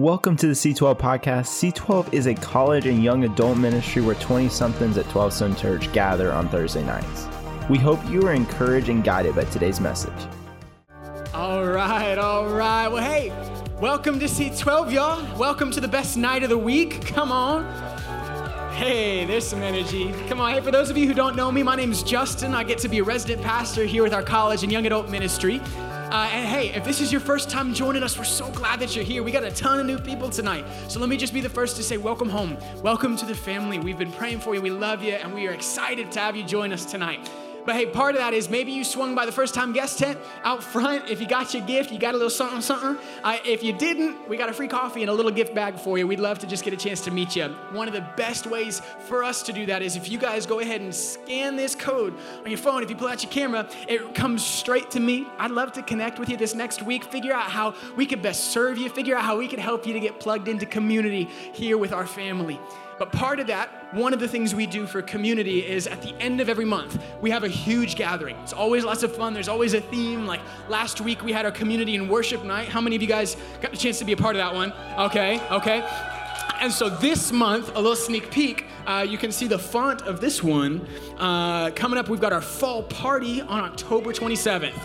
Welcome to the C12 podcast. C12 is a college and young adult ministry where 20 somethings at 12 Stone Church gather on Thursday nights. We hope you are encouraged and guided by today's message. All right, all right. Well, hey, welcome to C12, y'all. Welcome to the best night of the week. Come on. Hey, there's some energy. Come on. Hey, for those of you who don't know me, my name is Justin. I get to be a resident pastor here with our college and young adult ministry. Uh, and hey, if this is your first time joining us, we're so glad that you're here. We got a ton of new people tonight. So let me just be the first to say, welcome home. Welcome to the family. We've been praying for you. We love you, and we are excited to have you join us tonight. But hey, part of that is maybe you swung by the first time guest tent out front. If you got your gift, you got a little something, something. Uh, if you didn't, we got a free coffee and a little gift bag for you. We'd love to just get a chance to meet you. One of the best ways for us to do that is if you guys go ahead and scan this code on your phone. If you pull out your camera, it comes straight to me. I'd love to connect with you this next week, figure out how we could best serve you, figure out how we could help you to get plugged into community here with our family. But part of that, one of the things we do for community is at the end of every month, we have a huge gathering. It's always lots of fun. There's always a theme. Like last week, we had our community and worship night. How many of you guys got the chance to be a part of that one? Okay, okay. And so this month, a little sneak peek, uh, you can see the font of this one. Uh, coming up, we've got our fall party on October 27th.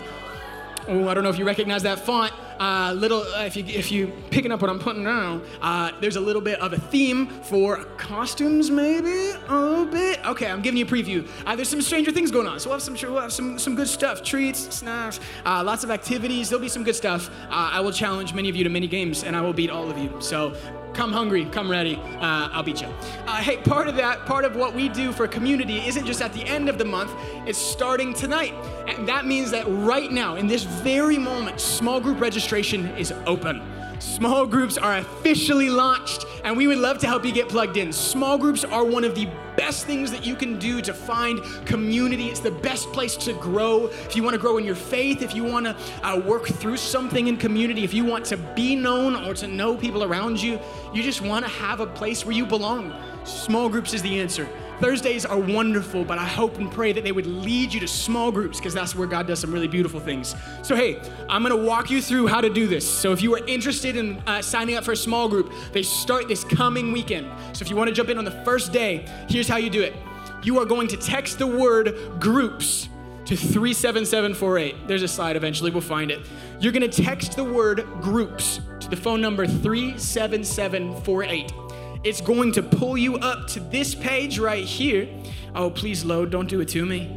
Oh, I don't know if you recognize that font. Uh, little, uh, if you if you picking up what I'm putting down, uh, there's a little bit of a theme for costumes, maybe a little bit. Okay, I'm giving you a preview. Uh, there's some Stranger Things going on, so we'll have some we'll have some some good stuff, treats, snacks, uh, lots of activities. There'll be some good stuff. Uh, I will challenge many of you to mini games, and I will beat all of you. So come hungry, come ready. Uh, I'll beat you. Uh, hey, part of that, part of what we do for community isn't just at the end of the month, it's starting tonight. And that means that right now, in this very moment, small group registration is open. Small groups are officially launched, and we would love to help you get plugged in. Small groups are one of the best things that you can do to find community. It's the best place to grow. If you want to grow in your faith, if you want to uh, work through something in community, if you want to be known or to know people around you, you just want to have a place where you belong. Small groups is the answer. Thursdays are wonderful, but I hope and pray that they would lead you to small groups because that's where God does some really beautiful things. So, hey, I'm gonna walk you through how to do this. So, if you are interested in uh, signing up for a small group, they start this coming weekend. So, if you wanna jump in on the first day, here's how you do it you are going to text the word groups to 37748. There's a slide eventually, we'll find it. You're gonna text the word groups to the phone number 37748. It's going to pull you up to this page right here. Oh, please load, don't do it to me.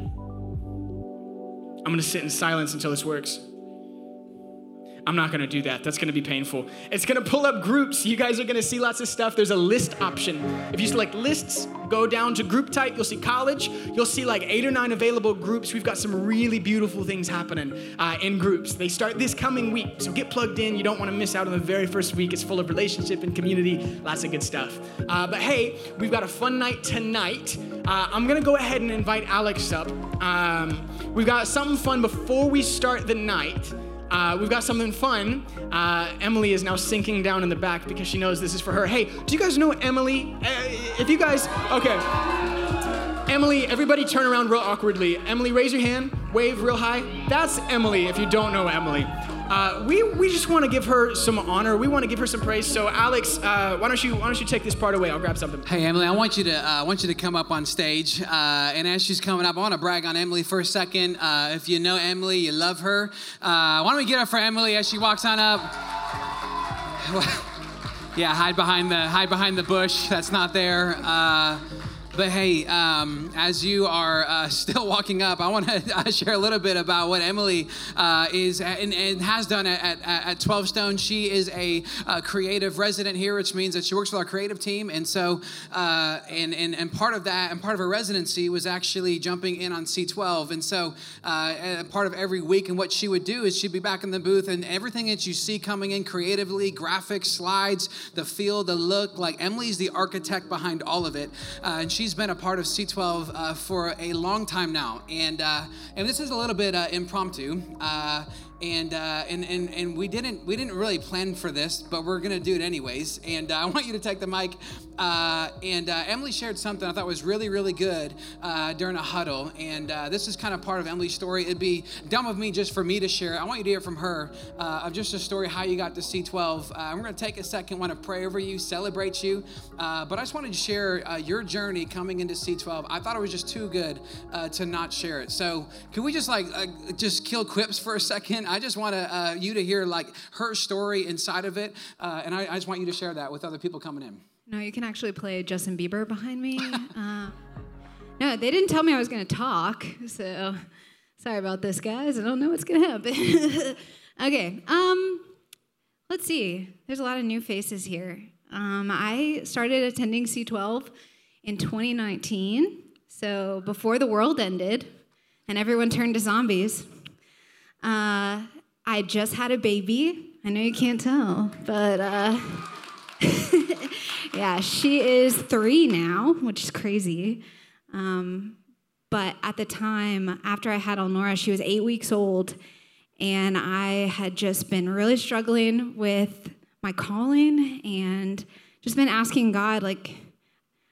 I'm gonna sit in silence until this works. I'm not gonna do that. That's gonna be painful. It's gonna pull up groups. You guys are gonna see lots of stuff. There's a list option. If you select lists, go down to group type, you'll see college. You'll see like eight or nine available groups. We've got some really beautiful things happening uh, in groups. They start this coming week, so get plugged in. You don't wanna miss out on the very first week. It's full of relationship and community, lots of good stuff. Uh, but hey, we've got a fun night tonight. Uh, I'm gonna go ahead and invite Alex up. Um, we've got something fun before we start the night. Uh, we've got something fun. Uh, Emily is now sinking down in the back because she knows this is for her. Hey, do you guys know Emily? Uh, if you guys, okay. Emily, everybody turn around real awkwardly. Emily, raise your hand, wave real high. That's Emily if you don't know Emily. Uh, we, we just want to give her some honor. We want to give her some praise. So, Alex, uh, why don't you why don't you take this part away? I'll grab something. Hey Emily, I want you to uh, I want you to come up on stage. Uh, and as she's coming up, I want to brag on Emily for a second. Uh, if you know Emily, you love her. Uh, why don't we get up for Emily as she walks on up? yeah, hide behind the hide behind the bush. That's not there. Uh, but hey, um, as you are uh, still walking up, I want to share a little bit about what Emily uh, is and, and, has done at, at, at, 12 Stone. She is a, a, creative resident here, which means that she works with our creative team. And so, uh, and, and, and part of that, and part of her residency was actually jumping in on C12. And so, uh, part of every week, and what she would do is she'd be back in the booth, and everything that you see coming in creatively, graphics, slides, the feel, the look, like Emily's the architect behind all of it. Uh, and she's been a part of C12 uh, for a long time now, and uh, and this is a little bit uh, impromptu. Uh, and uh, and and and we didn't we didn't really plan for this, but we're gonna do it anyways. And I want you to take the mic. Uh, and uh, Emily shared something I thought was really really good uh, during a huddle, and uh, this is kind of part of Emily's story. It'd be dumb of me just for me to share. it. I want you to hear from her of just a story how you got to C12. we're gonna take a second, want to pray over you, celebrate you, but I just wanted to share your journey coming into C12. I thought it was just too good to not share it. So can we just like just kill quips for a second? I just want to, uh, you to hear like her story inside of it, uh, and I, I, just want you to share that with other people coming in. No, you can actually play Justin Bieber behind me. uh, no, they didn't tell me I was going to talk, so sorry about this, guys. I don't know what's going to happen. okay, um, let's see. There's a lot of new faces here. Um, I started attending C12 in 2019, so before the world ended and everyone turned to zombies. Uh, I just had a baby. I know you can't tell, but uh, yeah, she is three now, which is crazy. Um, but at the time, after I had Elnora, she was eight weeks old, and I had just been really struggling with my calling and just been asking God, like,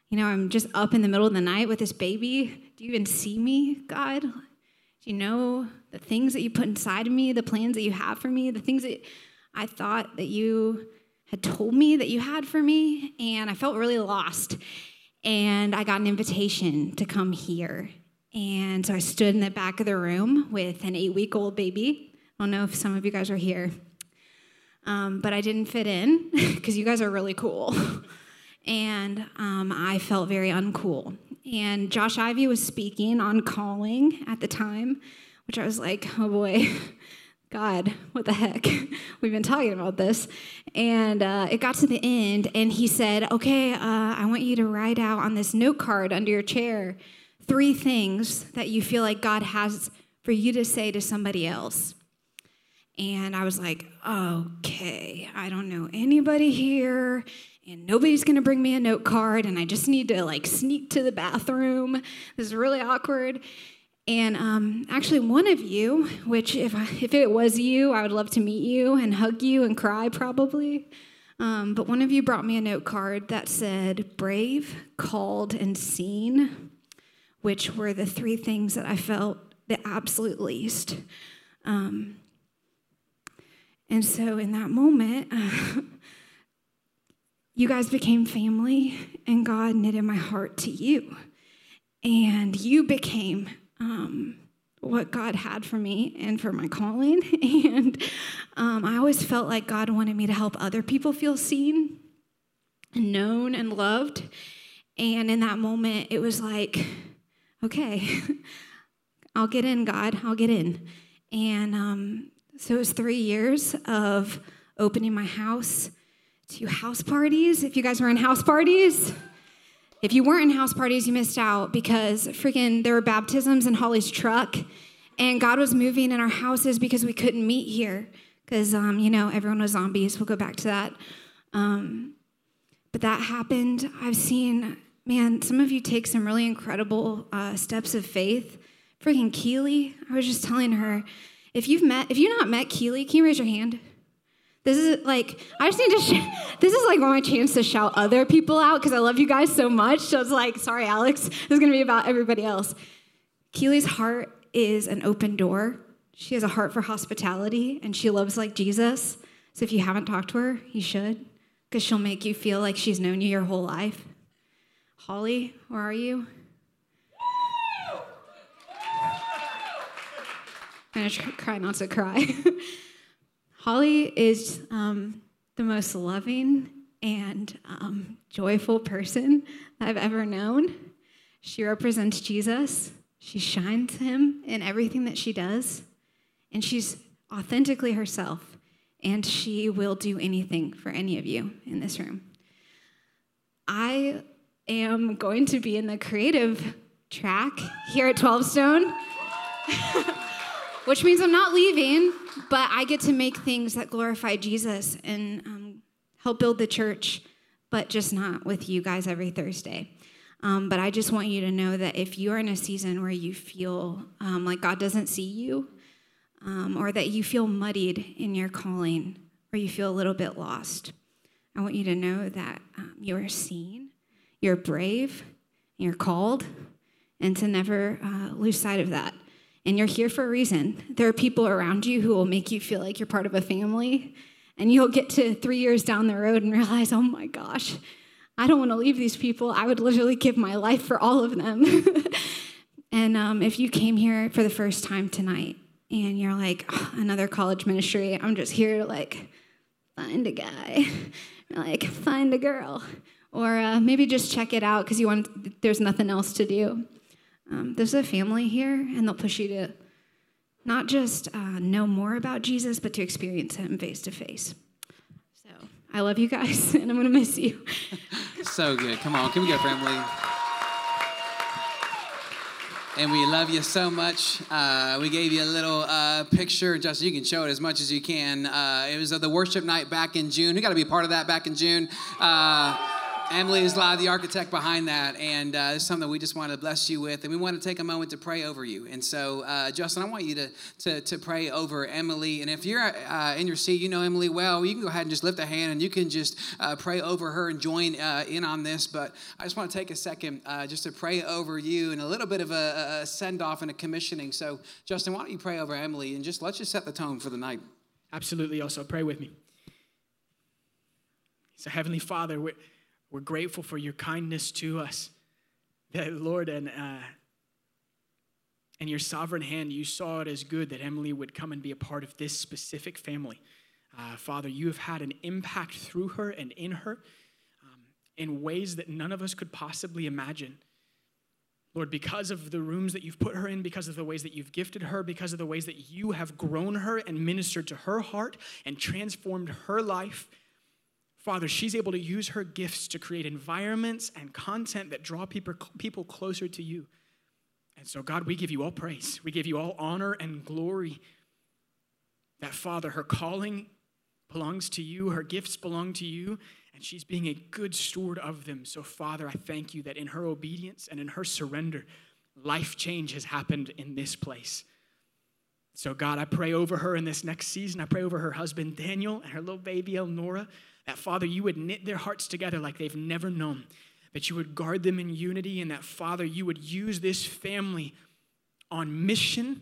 you know, I'm just up in the middle of the night with this baby. Do you even see me, God? Do you know the things that you put inside of me, the plans that you have for me, the things that I thought that you had told me that you had for me. And I felt really lost. And I got an invitation to come here. And so I stood in the back of the room with an eight week old baby. I don't know if some of you guys are here. Um, but I didn't fit in because you guys are really cool. and um, I felt very uncool. And Josh Ivy was speaking on calling at the time which I was like, oh boy, God, what the heck? We've been talking about this. And uh, it got to the end, and he said, okay, uh, I want you to write out on this note card under your chair three things that you feel like God has for you to say to somebody else. And I was like, okay, I don't know anybody here, and nobody's gonna bring me a note card, and I just need to like sneak to the bathroom. This is really awkward. And um, actually, one of you, which if, I, if it was you, I would love to meet you and hug you and cry probably. Um, but one of you brought me a note card that said brave, called, and seen, which were the three things that I felt the absolute least. Um, and so in that moment, you guys became family, and God knitted my heart to you. And you became um, what God had for me and for my calling. And um, I always felt like God wanted me to help other people feel seen and known and loved. And in that moment, it was like, okay, I'll get in, God, I'll get in. And um, so it was three years of opening my house to house parties. If you guys were in house parties, if you weren't in house parties, you missed out because freaking there were baptisms in Holly's truck, and God was moving in our houses because we couldn't meet here because um, you know everyone was zombies. We'll go back to that. Um, but that happened. I've seen, man, some of you take some really incredible uh, steps of faith. Freaking Keely, I was just telling her, if you've met, if you've not met Keely, can you raise your hand? This is like, I just need to, sh- this is like my chance to shout other people out because I love you guys so much. So it's like, sorry, Alex, this is gonna be about everybody else. Keely's heart is an open door. She has a heart for hospitality and she loves like Jesus. So if you haven't talked to her, you should because she'll make you feel like she's known you your whole life. Holly, where are you? I'm gonna try not to cry. Holly is um, the most loving and um, joyful person I've ever known. She represents Jesus. She shines him in everything that she does. And she's authentically herself. And she will do anything for any of you in this room. I am going to be in the creative track here at 12 Stone, which means I'm not leaving but I get to make things that glorify Jesus and um, help build the church, but just not with you guys every Thursday. Um, but I just want you to know that if you're in a season where you feel um, like God doesn't see you, um, or that you feel muddied in your calling, or you feel a little bit lost, I want you to know that um, you are seen, you're brave, you're called, and to never uh, lose sight of that. And you're here for a reason. There are people around you who will make you feel like you're part of a family, and you'll get to three years down the road and realize, oh my gosh, I don't want to leave these people. I would literally give my life for all of them. and um, if you came here for the first time tonight and you're like, oh, another college ministry, I'm just here to like find a guy, like find a girl, or uh, maybe just check it out because you want. There's nothing else to do. Um, there's a family here, and they'll push you to not just uh, know more about Jesus, but to experience Him face to face. So I love you guys, and I'm gonna miss you. so good. Come on, can we go, family? And we love you so much. Uh, we gave you a little uh, picture. Justin, you can show it as much as you can. Uh, it was the worship night back in June. We got to be part of that back in June. Emily is the architect behind that, and uh, it's something we just want to bless you with, and we want to take a moment to pray over you. And so, uh, Justin, I want you to, to, to pray over Emily. And if you're uh, in your seat, you know Emily well, you can go ahead and just lift a hand, and you can just uh, pray over her and join uh, in on this. But I just want to take a second uh, just to pray over you and a little bit of a, a send off and a commissioning. So, Justin, why don't you pray over Emily and just let's just set the tone for the night. Absolutely. Also, pray with me. So, Heavenly Father, we're we're grateful for your kindness to us. That, Lord, and, uh, and your sovereign hand, you saw it as good that Emily would come and be a part of this specific family. Uh, Father, you have had an impact through her and in her um, in ways that none of us could possibly imagine. Lord, because of the rooms that you've put her in, because of the ways that you've gifted her, because of the ways that you have grown her and ministered to her heart and transformed her life, Father, she's able to use her gifts to create environments and content that draw people, people closer to you. And so, God, we give you all praise. We give you all honor and glory. That, Father, her calling belongs to you, her gifts belong to you, and she's being a good steward of them. So, Father, I thank you that in her obedience and in her surrender, life change has happened in this place. So, God, I pray over her in this next season. I pray over her husband, Daniel, and her little baby, Elnora. That, Father, you would knit their hearts together like they've never known, that you would guard them in unity, and that, Father, you would use this family on mission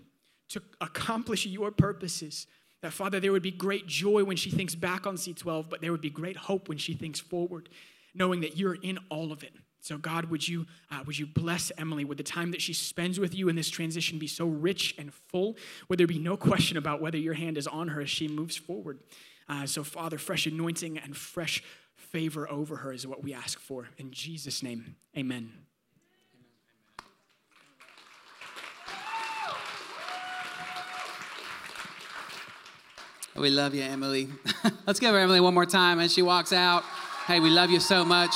to accomplish your purposes. That, Father, there would be great joy when she thinks back on C12, but there would be great hope when she thinks forward, knowing that you're in all of it. So, God, would you, uh, would you bless Emily? Would the time that she spends with you in this transition be so rich and full? Would there be no question about whether your hand is on her as she moves forward? Uh, so, Father, fresh anointing and fresh favor over her is what we ask for. In Jesus' name, amen. We love you, Emily. Let's give her Emily one more time as she walks out. Hey, we love you so much.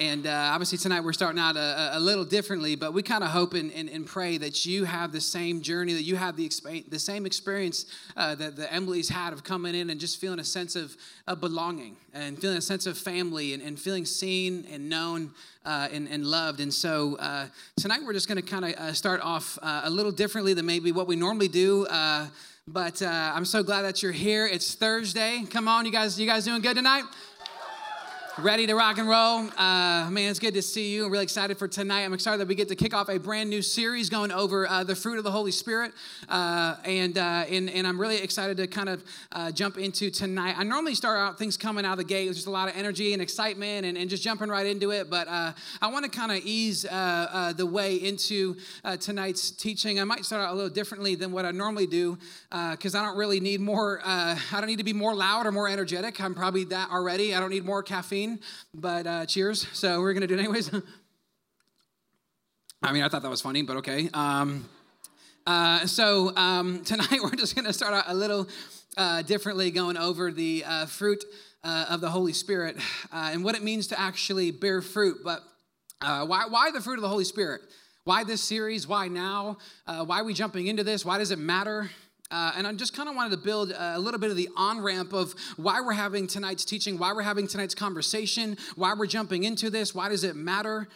And uh, obviously, tonight we're starting out a, a little differently, but we kind of hope and, and, and, pray that you have the same journey, that you have the, the same experience uh, that the Emily's had of coming in and just feeling a sense of, of belonging and feeling a sense of family and, and feeling seen and known uh, and, and, loved. And so uh, tonight we're just going to kind of uh, start off uh, a little differently than maybe what we normally do. but I'm so glad that you're here. It's Thursday. Come on, you guys, you guys doing good tonight? Ready to rock and roll. Uh, man, it's good to see you. I'm really excited for tonight. I'm excited that we get to kick off a brand new series going over uh, the fruit of the Holy Spirit. Uh, and, uh, and, and I'm really excited to kind of uh, jump into tonight. I normally start out things coming out of the gate with just a lot of energy and excitement and, and just jumping right into it. But uh, I want to kind of ease the way into tonight's teaching. I might start out a little differently than what I normally do because I don't really need more, I don't need to be more loud or more energetic. I'm probably that already. I don't need more caffeine but uh, cheers. So we're going to do it anyways. I mean, I thought that was funny, but okay. Um, uh, so um, tonight we're just going to start out a little uh, differently, going over the uh, fruit uh, of the Holy Spirit uh, and what it means to actually bear fruit. But why, why the fruit of the Holy Spirit? Why this series? Why now? why are we jumping into this? Why does it matter? Uh, and I just kind of wanted to build a little bit of the on ramp of why we're having tonight's teaching, why we're having tonight's conversation, why we're jumping into this, why does it matter?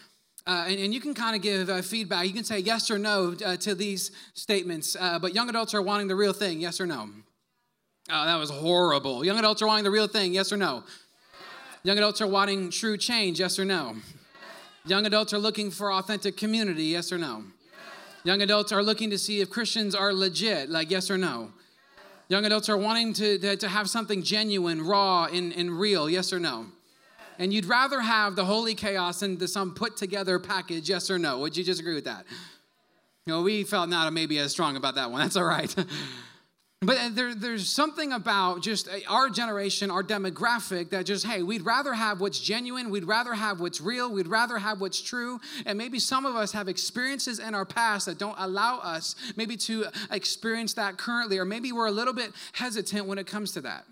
Uh, and, and, you can kind of give uh, feedback. You can say yes or no uh, to these statements. Uh, but young adults are wanting the real thing, yes or no? Oh, that was horrible. Young adults are wanting the real thing, yes or no? Young adults are wanting true change, yes or no? Young adults are looking for authentic community, yes or no? Young adults are looking to see if Christians are legit, like yes or no? Young adults are wanting to, to, to have something genuine, raw, and, and real, yes or no? And you'd rather have the holy chaos the, some put together package, yes or no? Would you disagree with that? You know, we felt not maybe as strong about that one. That's all right. But uh, there, there's something about just uh, our generation, our demographic, that just, hey, we'd rather have what's genuine, we'd rather have what's real, we'd rather have what's true. And maybe some of us have experiences in our past that don't allow us maybe to experience that currently, or maybe we're a little bit hesitant when it comes to that.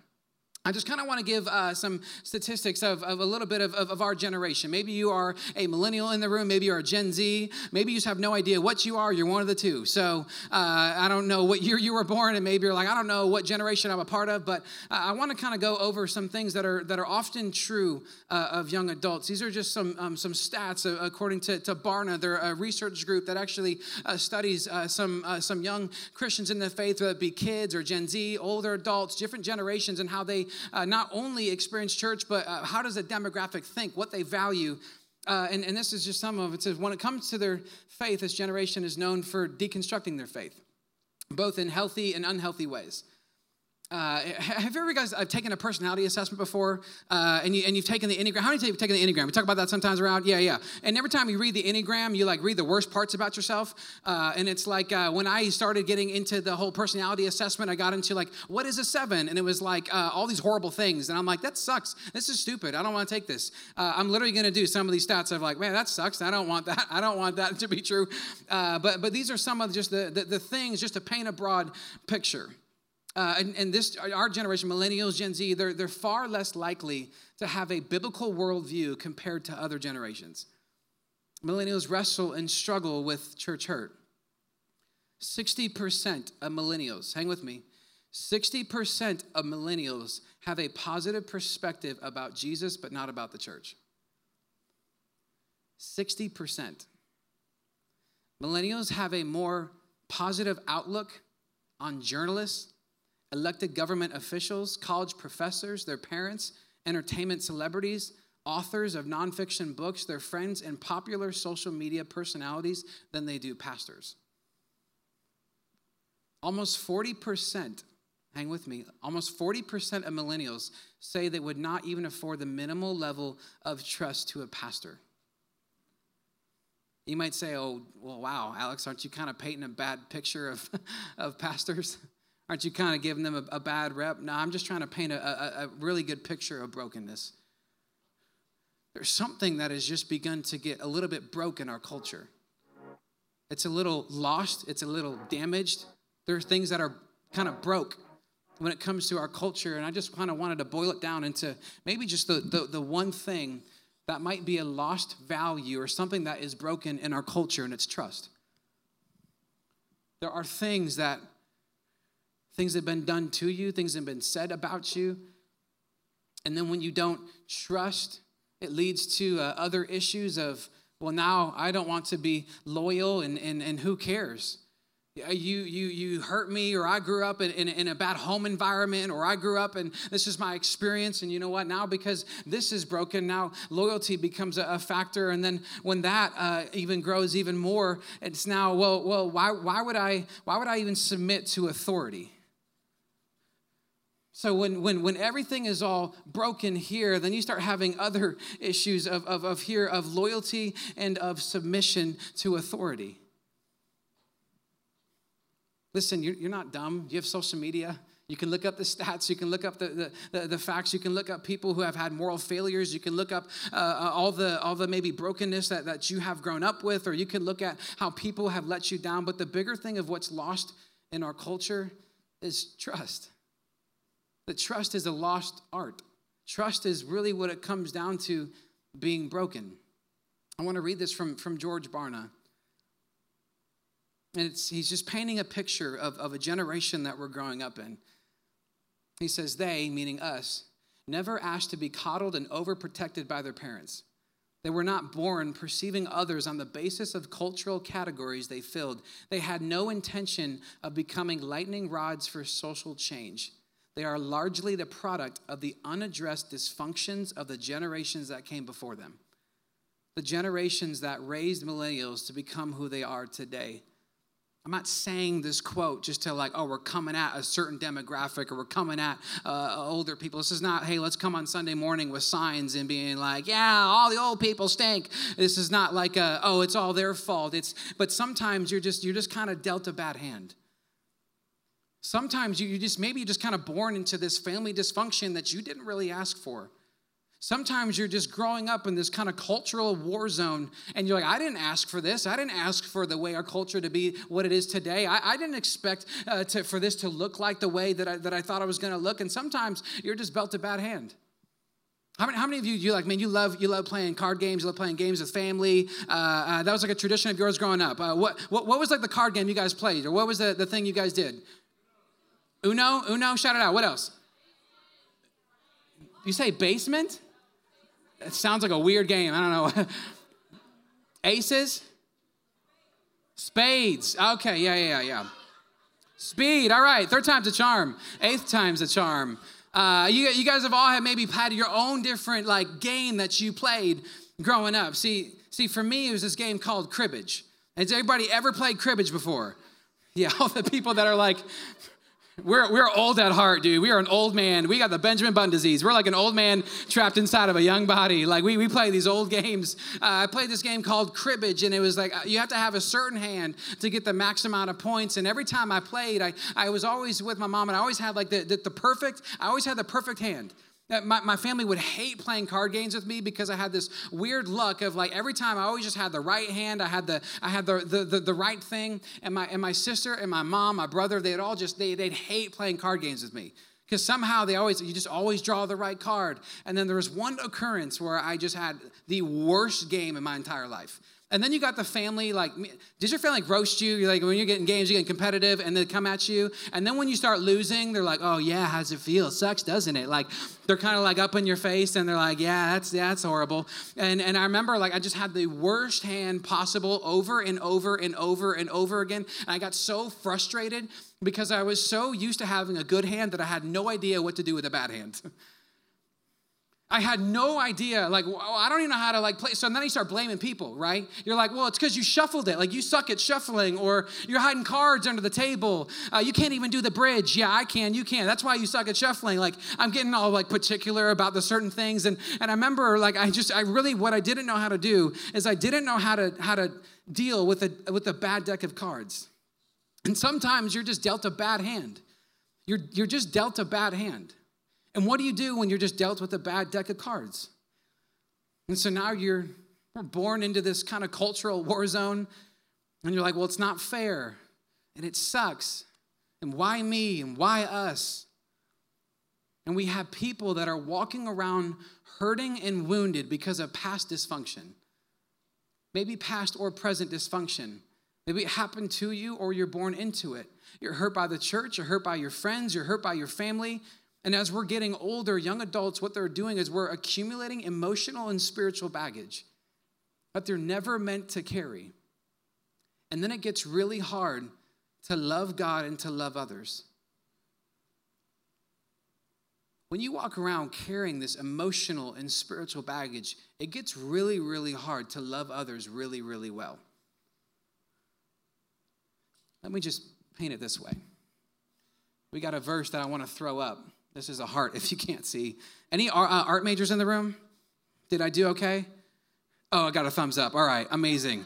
I just kind of want to give uh, some statistics of, of, a little bit of, of, of, our generation. Maybe you are a millennial in the room. Maybe you're a Gen Z. Maybe you just have no idea what you are. You're one of the two. So uh, I don't know what year you were born, and maybe you're like, I don't know what generation I'm a part of. But I want to kind of go over some things that are that are often true uh, of young adults. These are just some um, some stats uh, according to, to Barna. They're a research group that actually uh, studies uh, some some young Christians in the faith, whether it be kids or Gen Z, older adults, different generations, and how they uh, not only experience church, but uh, how does a demographic think, what they value. Uh, and, and this is just some of it. It says, when it comes to their faith, this generation is known for deconstructing their faith, both in healthy and unhealthy ways. Uh, have you ever guys uh, taken a personality assessment before? Uh, and, you, and you've taken the Enneagram. How many of you have taken the Enneagram? We talk about that sometimes around. Yeah, yeah. And every time you read the Enneagram, you like read the worst parts about yourself. Uh, and it's like uh, when I started getting into the whole personality assessment, I got into like, what is a seven? And it was like uh, all these horrible things. And I'm like, that sucks. This is stupid. I don't want to take this. I'm literally going to do some of these stats of like, man, that sucks. I don't want that. I don't want that to be true. but but these are some of just the, the, the things just to paint a broad picture. Uh, and, and, this our generation millennials gen z they're, they're far less likely to have a biblical worldview compared to other generations. Millennials wrestle and struggle with church hurt. 60% of millennials hang with me 60% of millennials have a positive perspective about jesus but not about the church. 60% millennials have a more positive outlook on journalists elected government officials, college professors, their parents, entertainment celebrities, authors of nonfiction books, their friends, and popular social media personalities than they do pastors. Almost 40%, hang with me, almost 40% of millennials say they would not even afford the minimal level of trust to a pastor. You might say, oh, well, wow, Alex, aren't you kind of painting a bad picture of, of pastors? Aren't you kind of giving them a, a bad rep? No, I'm just trying to paint a, a, a really good picture of brokenness. There's something that has just begun to get a little bit broken in our culture. It's a little lost, it's a little damaged. There are things that are kind of broke when it comes to our culture. And I just kind of wanted to boil it down into maybe just the, the, the, one thing that might be a lost value or something that is broken in our culture, and it's trust. There are things that Things that have been done to you, things that have been said about you. And then when you don't trust, it leads to uh, other issues of, well, now I don't want to be loyal and, and, and who cares? You, you, you hurt me, or I grew up in, in, in, a bad home environment, or I grew up and this is my experience. And you know what? Now, because this is broken, now loyalty becomes a, a factor. And then when that uh, even grows even more, it's now, well, well why, why, would I, why would I even submit to authority? So when, when, when everything is all broken here, then you start having other issues of, of, of here of loyalty and of submission to authority. Listen, you're, you're not dumb. You have social media. You can look up the stats. You can look up the, the, the, facts. You can look up people who have had moral failures. You can look up uh, uh, all, the, all the maybe brokenness that, that you have grown up with, or you can look at how people have let you down. But the bigger thing of what's lost in our culture is trust. That trust is a lost art. Trust is really what it comes down to being broken. I want to read this from, from George Barna. And he's just painting a picture of, of a generation that we're growing up in. He says, They, meaning us, never asked to be coddled and overprotected by their parents. They were not born perceiving others on the basis of cultural categories they filled. They had no intention of becoming lightning rods for social change. They are largely the product of the unaddressed dysfunctions of the generations that came before them. The generations that raised millennials to become who they are today. I'm not saying this quote just to like, oh, we're coming at a certain demographic or we're coming at uh, older people. This is not, hey, let's come on Sunday morning with signs and being like, yeah, all the old people stink. This is not like a, oh, it's all their fault. It's, but sometimes you're just, you're just kind of dealt a bad hand. Sometimes you, just, maybe you're just kind of born into this family dysfunction that you didn't really ask for. Sometimes you're just growing up in this kind of cultural war zone, and you're like, I didn't ask for this. I didn't ask for the way our culture to be what it is today. I, I didn't expect uh, to, for this to look like the way that I, that I thought I was going to look. And sometimes you're just dealt a bad hand. How many, how many of you, you like, man, you love, you love playing card games, you love playing games with family? Uh, uh, that was like a tradition of yours growing up. Uh, what, what, what was like the card game you guys played, or what was the, the thing you guys did? Uno? Uno? Shout it out. What else? You say basement? It sounds like a weird game. I don't know. Aces? Spades. Okay, yeah, yeah, yeah. Speed. All right, third time's a charm. Eighth time's a charm. Uh, you, you guys have all had maybe had your own different like game that you played growing up. See, see, for me, it was this game called cribbage. Has everybody ever played cribbage before? Yeah, all the people that are like, we're, we're old at heart, dude. We are an old man. We got the Benjamin Button disease. We're like an old man trapped inside of a young body. Like we, we play these old games. Uh, I played this game called cribbage, and it was like uh, you have to have a certain hand to get the max amount of points. And every time I played, I, I was always with my mom, and I always had like the, the, the perfect, I always had the perfect hand. My, my family would hate playing card games with me because I had this weird luck of like every time I always just had the right hand, I had the I had the the, the, the right thing, and my and my sister and my mom, my brother, they'd all just they, they'd hate playing card games with me. Because somehow they always you just always draw the right card. And then there was one occurrence where i just had the worst game in my entire life and then you got the family, like, does your family roast you? You're like, when you're getting games, you're getting competitive, and they come at you. And then when you start losing, they're like, oh, yeah, how's it feel? Sucks, doesn't it? Like, they're kind of like up in your face, and they're like, yeah, that's, that's horrible. And, and I remember, like, I just had the worst hand possible over and over and over and over again. And I got so frustrated because I was so used to having a good hand that I had no idea what to do with a bad hand. I had no idea. Like, I don't even know how to like play. So then you start blaming people, right? You're like, well, it's because you shuffled it. Like, you suck at shuffling, or you're hiding cards under the table. Uh, you can't even do the bridge. Yeah, I can. You can. That's why you suck at shuffling. Like, I'm getting all like particular about the certain things. And and I remember, like, I just, I really, what I didn't know how to do is I didn't know how to how to deal with a with a bad deck of cards. And sometimes you're just dealt a bad hand. You're you're just dealt a bad hand. And what do you do when you're just dealt with a bad deck of cards? And so now you're born into this kind of cultural war zone, and you're like, well, it's not fair, and it sucks, and why me, and why us? And we have people that are walking around hurting and wounded because of past dysfunction. Maybe past or present dysfunction. Maybe it happened to you or you're born into it. You're hurt by the church, you're hurt by your friends, you're hurt by your family, and as we're getting older, young adults, what they're doing is we're accumulating emotional and spiritual baggage that they're never meant to carry. And then it gets really hard to love God and to love others. When you walk around carrying this emotional and spiritual baggage, it gets really, really hard to love others really, really well. Let me just paint it this way. We got a verse that I want to throw up. This is a heart if you can't see. Any uh, art majors in the room? Did I do okay? Oh, I got a thumbs up. All right, amazing.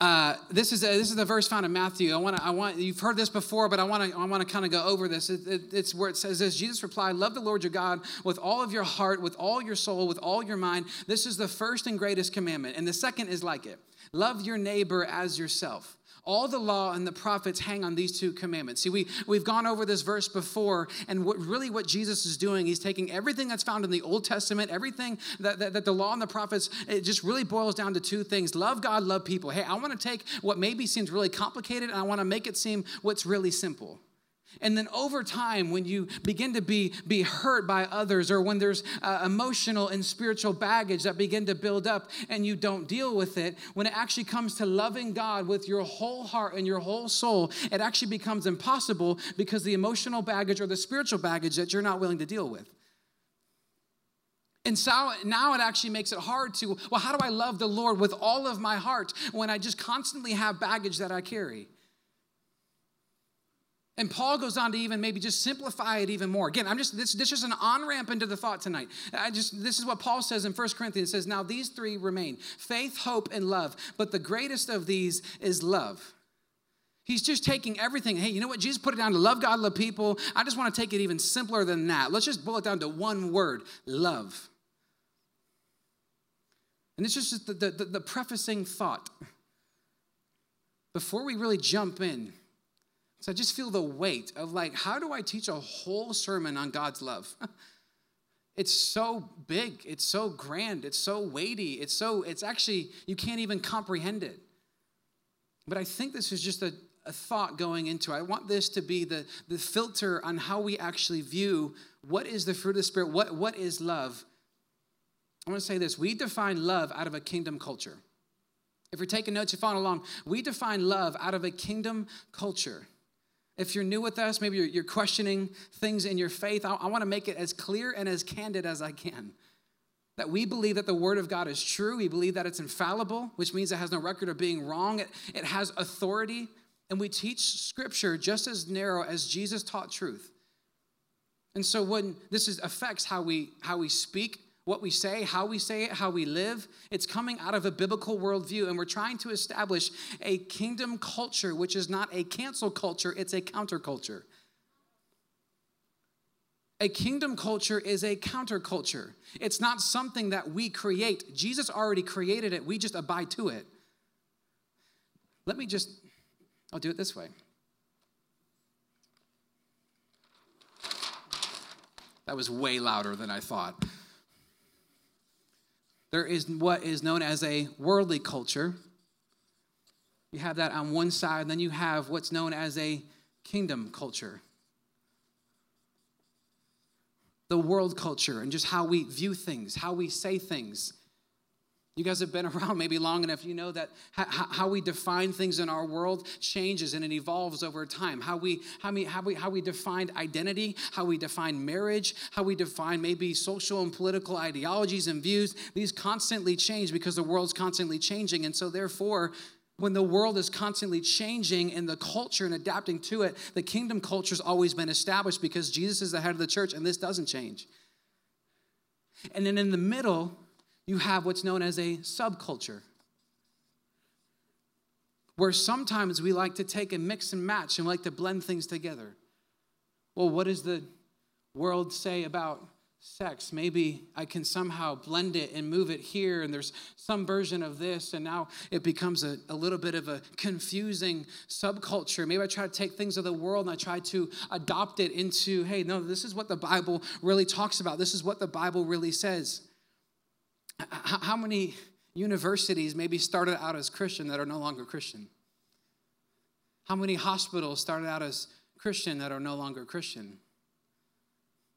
Uh, this is a, this is the verse found in Matthew. I want I want you've heard this before, but I want to I want to kind of go over this. It, it, it's where it says this. Jesus replied, "Love the Lord your God with all of your heart, with all your soul, with all your mind. This is the first and greatest commandment, and the second is like it. Love your neighbor as yourself." All the law and the prophets hang on these two commandments. See, we, we've gone over this verse before, and what, really what Jesus is doing, he's taking everything that's found in the Old Testament, everything that, that, that the law and the prophets, it just really boils down to two things love God, love people. Hey, I want to take what maybe seems really complicated, and I want to make it seem what's really simple. And then over time, when you begin to be, be hurt by others, or when there's uh, emotional and spiritual baggage that begin to build up and you don't deal with it, when it actually comes to loving God with your whole heart and your whole soul, it actually becomes impossible because the emotional baggage or the spiritual baggage that you're not willing to deal with. And so now it actually makes it hard to, well, how do I love the Lord with all of my heart when I just constantly have baggage that I carry? And Paul goes on to even maybe just simplify it even more. Again, I'm just this, this is an on-ramp into the thought tonight. I just this is what Paul says in 1 Corinthians. Says, Now these three remain: faith, hope, and love. But the greatest of these is love. He's just taking everything. Hey, you know what? Jesus put it down to love God, love people. I just want to take it even simpler than that. Let's just boil it down to one word love. And this is just the, the, the prefacing thought. Before we really jump in, so I just feel the weight of like, how do I teach a whole sermon on God's love? it's so big, it's so grand, it's so weighty, it's so, it's actually, you can't even comprehend it. But I think this is just a, a thought going into. I want this to be the, the filter on how we actually view what is the fruit of the Spirit, what, what is love. I want to say this we define love out of a kingdom culture. If you're taking notes, you're following along, we define love out of a kingdom culture. If you're new with us, maybe you're, you're questioning things in your faith, I, I want to make it as clear and as candid as I can. That we believe that the Word of God is true. We believe that it's infallible, which means it has no record of being wrong. It, it has authority. And we teach Scripture just as narrow as Jesus taught truth. And so when this is, affects how we, how we speak, what we say, how we say it, how we live. It's coming out of a biblical worldview, and we're trying to establish a kingdom culture, which is not a cancel culture, it's a counterculture. A kingdom culture is a counterculture. It's not something that we create. Jesus already created it, we just abide to it. Let me just, I'll do it this way. That was way louder than I thought. There is what is known as a worldly culture. You have that on one side, and then you have what's known as a kingdom culture. The world culture and just how we view things, how we say things. You guys have been around maybe long enough, you know that how we define things in our world changes and it evolves over time. How we, how we, how we, how we define identity, how we define marriage, how we define maybe social and political ideologies and views, these constantly change because the world's constantly changing. And so, therefore, when the world is constantly changing and the culture and adapting to it, the kingdom culture has always been established because Jesus is the head of the church and this doesn't change. And then in the middle, you have what's known as a subculture, where sometimes we like to take and mix and match and we like to blend things together. Well, what does the world say about sex? Maybe I can somehow blend it and move it here, and there's some version of this, and now it becomes a, a little bit of a confusing subculture. Maybe I try to take things of the world and I try to adopt it into, hey, no, this is what the Bible really talks about, this is what the Bible really says. How many universities maybe started out as Christian that are no longer Christian? How many hospitals started out as Christian that are no longer Christian?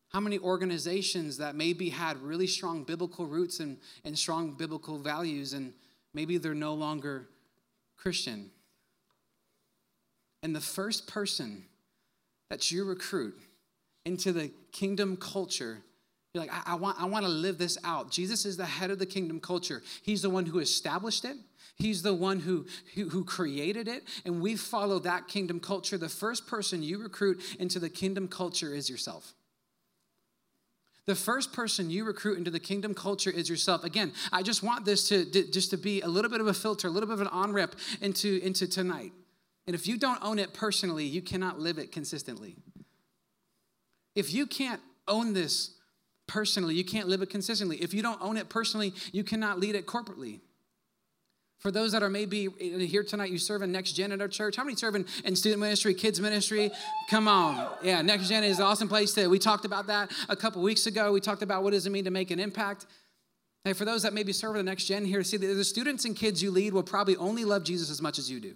How many organizations that maybe had really strong biblical roots and, and strong biblical values, and maybe they're no longer Christian? And the first person that you recruit into the kingdom culture you're like, I, I, want, I want to live this out. Jesus is the head of the kingdom culture. He's the one who established it. He's the one who, who, who created it. And we follow that kingdom culture. The first person you recruit into the kingdom culture is yourself. The first person you recruit into the kingdom culture is yourself. Again, I just want this to, to just to be a little bit of a filter, a little bit of an on ramp into, into tonight. And if you don't own it personally, you cannot live it consistently. If you can't own this personally, you can't live it consistently. If you don't own it personally, you cannot lead it corporately. For those that are maybe here tonight, you serve in Next Gen at our church. How many serve in, in student ministry, kids ministry? Come on. Yeah, Next Gen is an awesome place to. We talked about that a couple weeks ago. We talked about what does it mean to make an impact. Hey, for those that maybe serve in the Next Gen here, see, the students and kids you lead will probably only love Jesus as much as you do.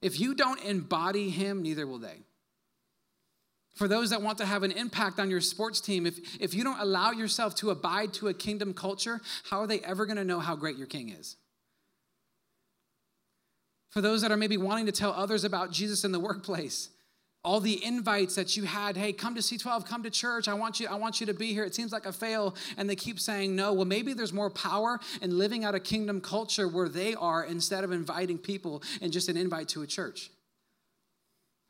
If you don't embody him, neither will they. For those that want to have an impact on your sports team, if, if you don't allow yourself to abide to a kingdom culture, how are they ever going to know how great your king is? For those that are maybe wanting to tell others about Jesus in the workplace, all the invites that you had hey come to c12 come to church i want you i want you to be here it seems like a fail and they keep saying no well maybe there's more power in living out a kingdom culture where they are instead of inviting people and just an invite to a church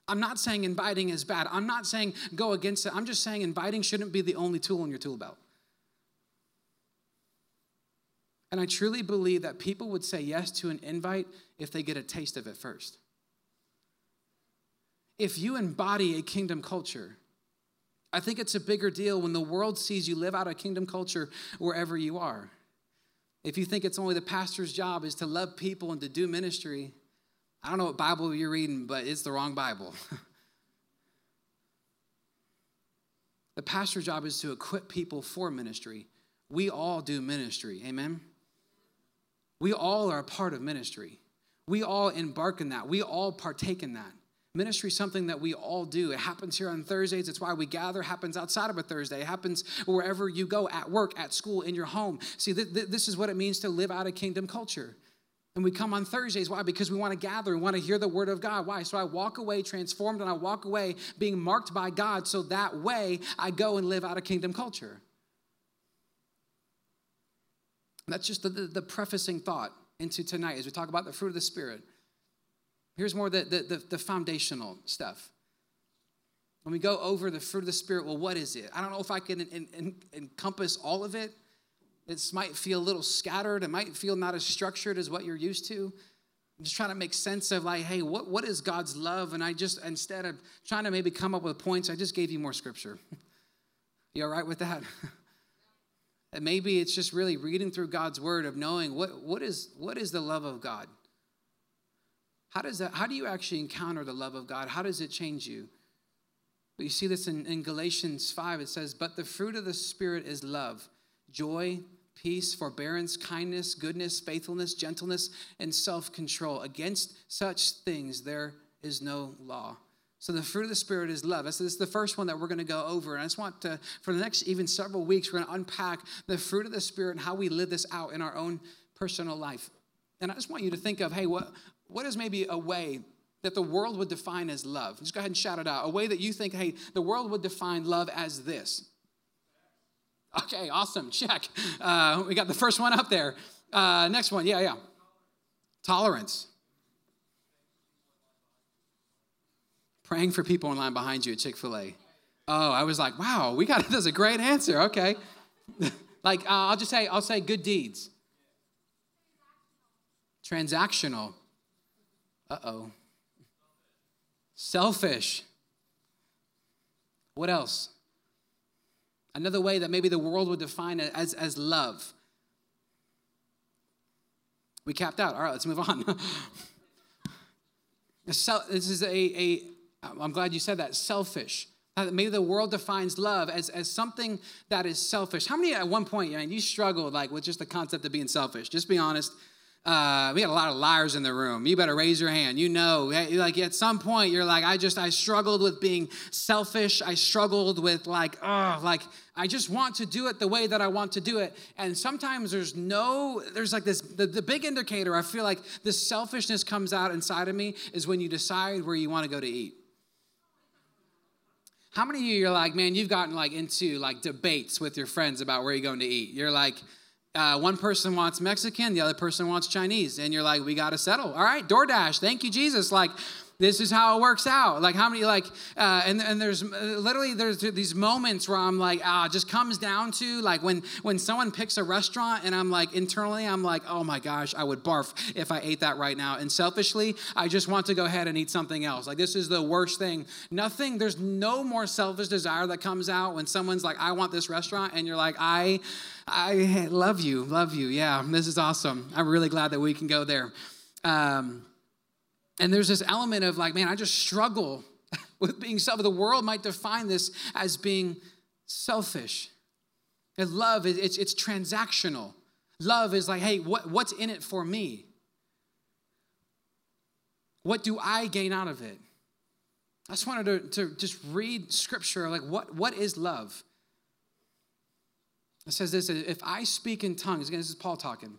I'm not saying inviting is bad. I'm not saying go against it. I'm just saying inviting shouldn't be the only tool in your tool belt. And I truly believe that people would say yes to an invite if they get a taste of it first. If you embody a kingdom culture, I think it's a bigger deal when the world sees you live out a kingdom culture wherever you are. If you think it's only the pastor's job is to love people and to do ministry, I don't know what Bible you're reading, but it's the wrong Bible. the pastor's job is to equip people for ministry. We all do ministry. Amen? We all are a part of ministry. We all embark in that. We all partake in that. Ministry is something that we all do. It happens here on Thursdays. It's why we gather. It happens outside of a Thursday. It happens wherever you go, at work, at school, in your home. See, th- th- this is what it means to live out a kingdom culture. And we come on Thursdays. Why? Because we want to gather. We want to hear the word of God. Why? So I walk away transformed and I walk away being marked by God. So that way I go and live out of kingdom culture. That's just the, the, the prefacing thought into tonight as we talk about the fruit of the Spirit. Here's more the, the, the, the foundational stuff. When we go over the fruit of the Spirit, well, what is it? I don't know if I can in, encompass all of it. It might feel a little scattered. It might feel not as structured as what you're used to. I'm just trying to make sense of like, hey, what, what is God's love? And I just, instead of trying to maybe come up with points, I just gave you more scripture. you all right with that? and maybe it's just really reading through God's word of knowing what, what is what is the love of God? How does that, how do you actually encounter the love of God? How does it change you? But you see this in, in Galatians 5. It says, But the fruit of the Spirit is love, joy, peace, forbearance, kindness, goodness, faithfulness, gentleness, and self control. Against such things there is no law. So the fruit of the Spirit is love. So this is the first one that we're going to go over. And I just want to, for the next even several weeks, we're going to unpack the fruit of the Spirit and how we live this out in our own personal life. And I just want you to think of, hey, what, what is maybe a way that the world would define as love? Just go ahead and shout it out. A way that you think, hey, the world would define love as this. Okay, awesome. Check. Uh, we got the first one up there. Uh, next one. Yeah, yeah. Tolerance. Praying for people in line behind you at Chick fil A. Oh, I was like, wow, we got that's a great answer. Okay. like, uh, I'll just say, I'll say good deeds. Transactional. Uh oh. Selfish. What else? Another way that maybe the world would define it as, as love. We capped out. All right, let's move on. so, this is a, a, I'm glad you said that, selfish. Maybe the world defines love as, as something that is selfish. How many at one point, man, you struggled like with just the concept of being selfish? Just be honest. Uh, we got a lot of liars in the room. You better raise your hand. You know, like at some point, you're like, I just, I struggled with being selfish. I struggled with like, oh, like I just want to do it the way that I want to do it. And sometimes there's no, there's like this, the, the big indicator I feel like this selfishness comes out inside of me is when you decide where you want to go to eat. How many of you are like, man, you've gotten like into like debates with your friends about where you're going to eat? You're like, uh, one person wants Mexican, the other person wants Chinese, and you're like, we got to settle. All right, DoorDash, thank you, Jesus. Like, this is how it works out. Like how many like uh, and and there's literally there's these moments where I'm like ah, just comes down to like when when someone picks a restaurant and I'm like internally I'm like oh my gosh I would barf if I ate that right now and selfishly I just want to go ahead and eat something else. Like this is the worst thing. Nothing. There's no more selfish desire that comes out when someone's like I want this restaurant and you're like I I love you love you yeah this is awesome. I'm really glad that we can go there. Um, and there's this element of like, man, I just struggle with being self. The world might define this as being selfish. And love, it's, it's transactional. Love is like, hey, what, what's in it for me? What do I gain out of it? I just wanted to, to just read scripture like what, what is love? It says this if I speak in tongues, again, this is Paul talking.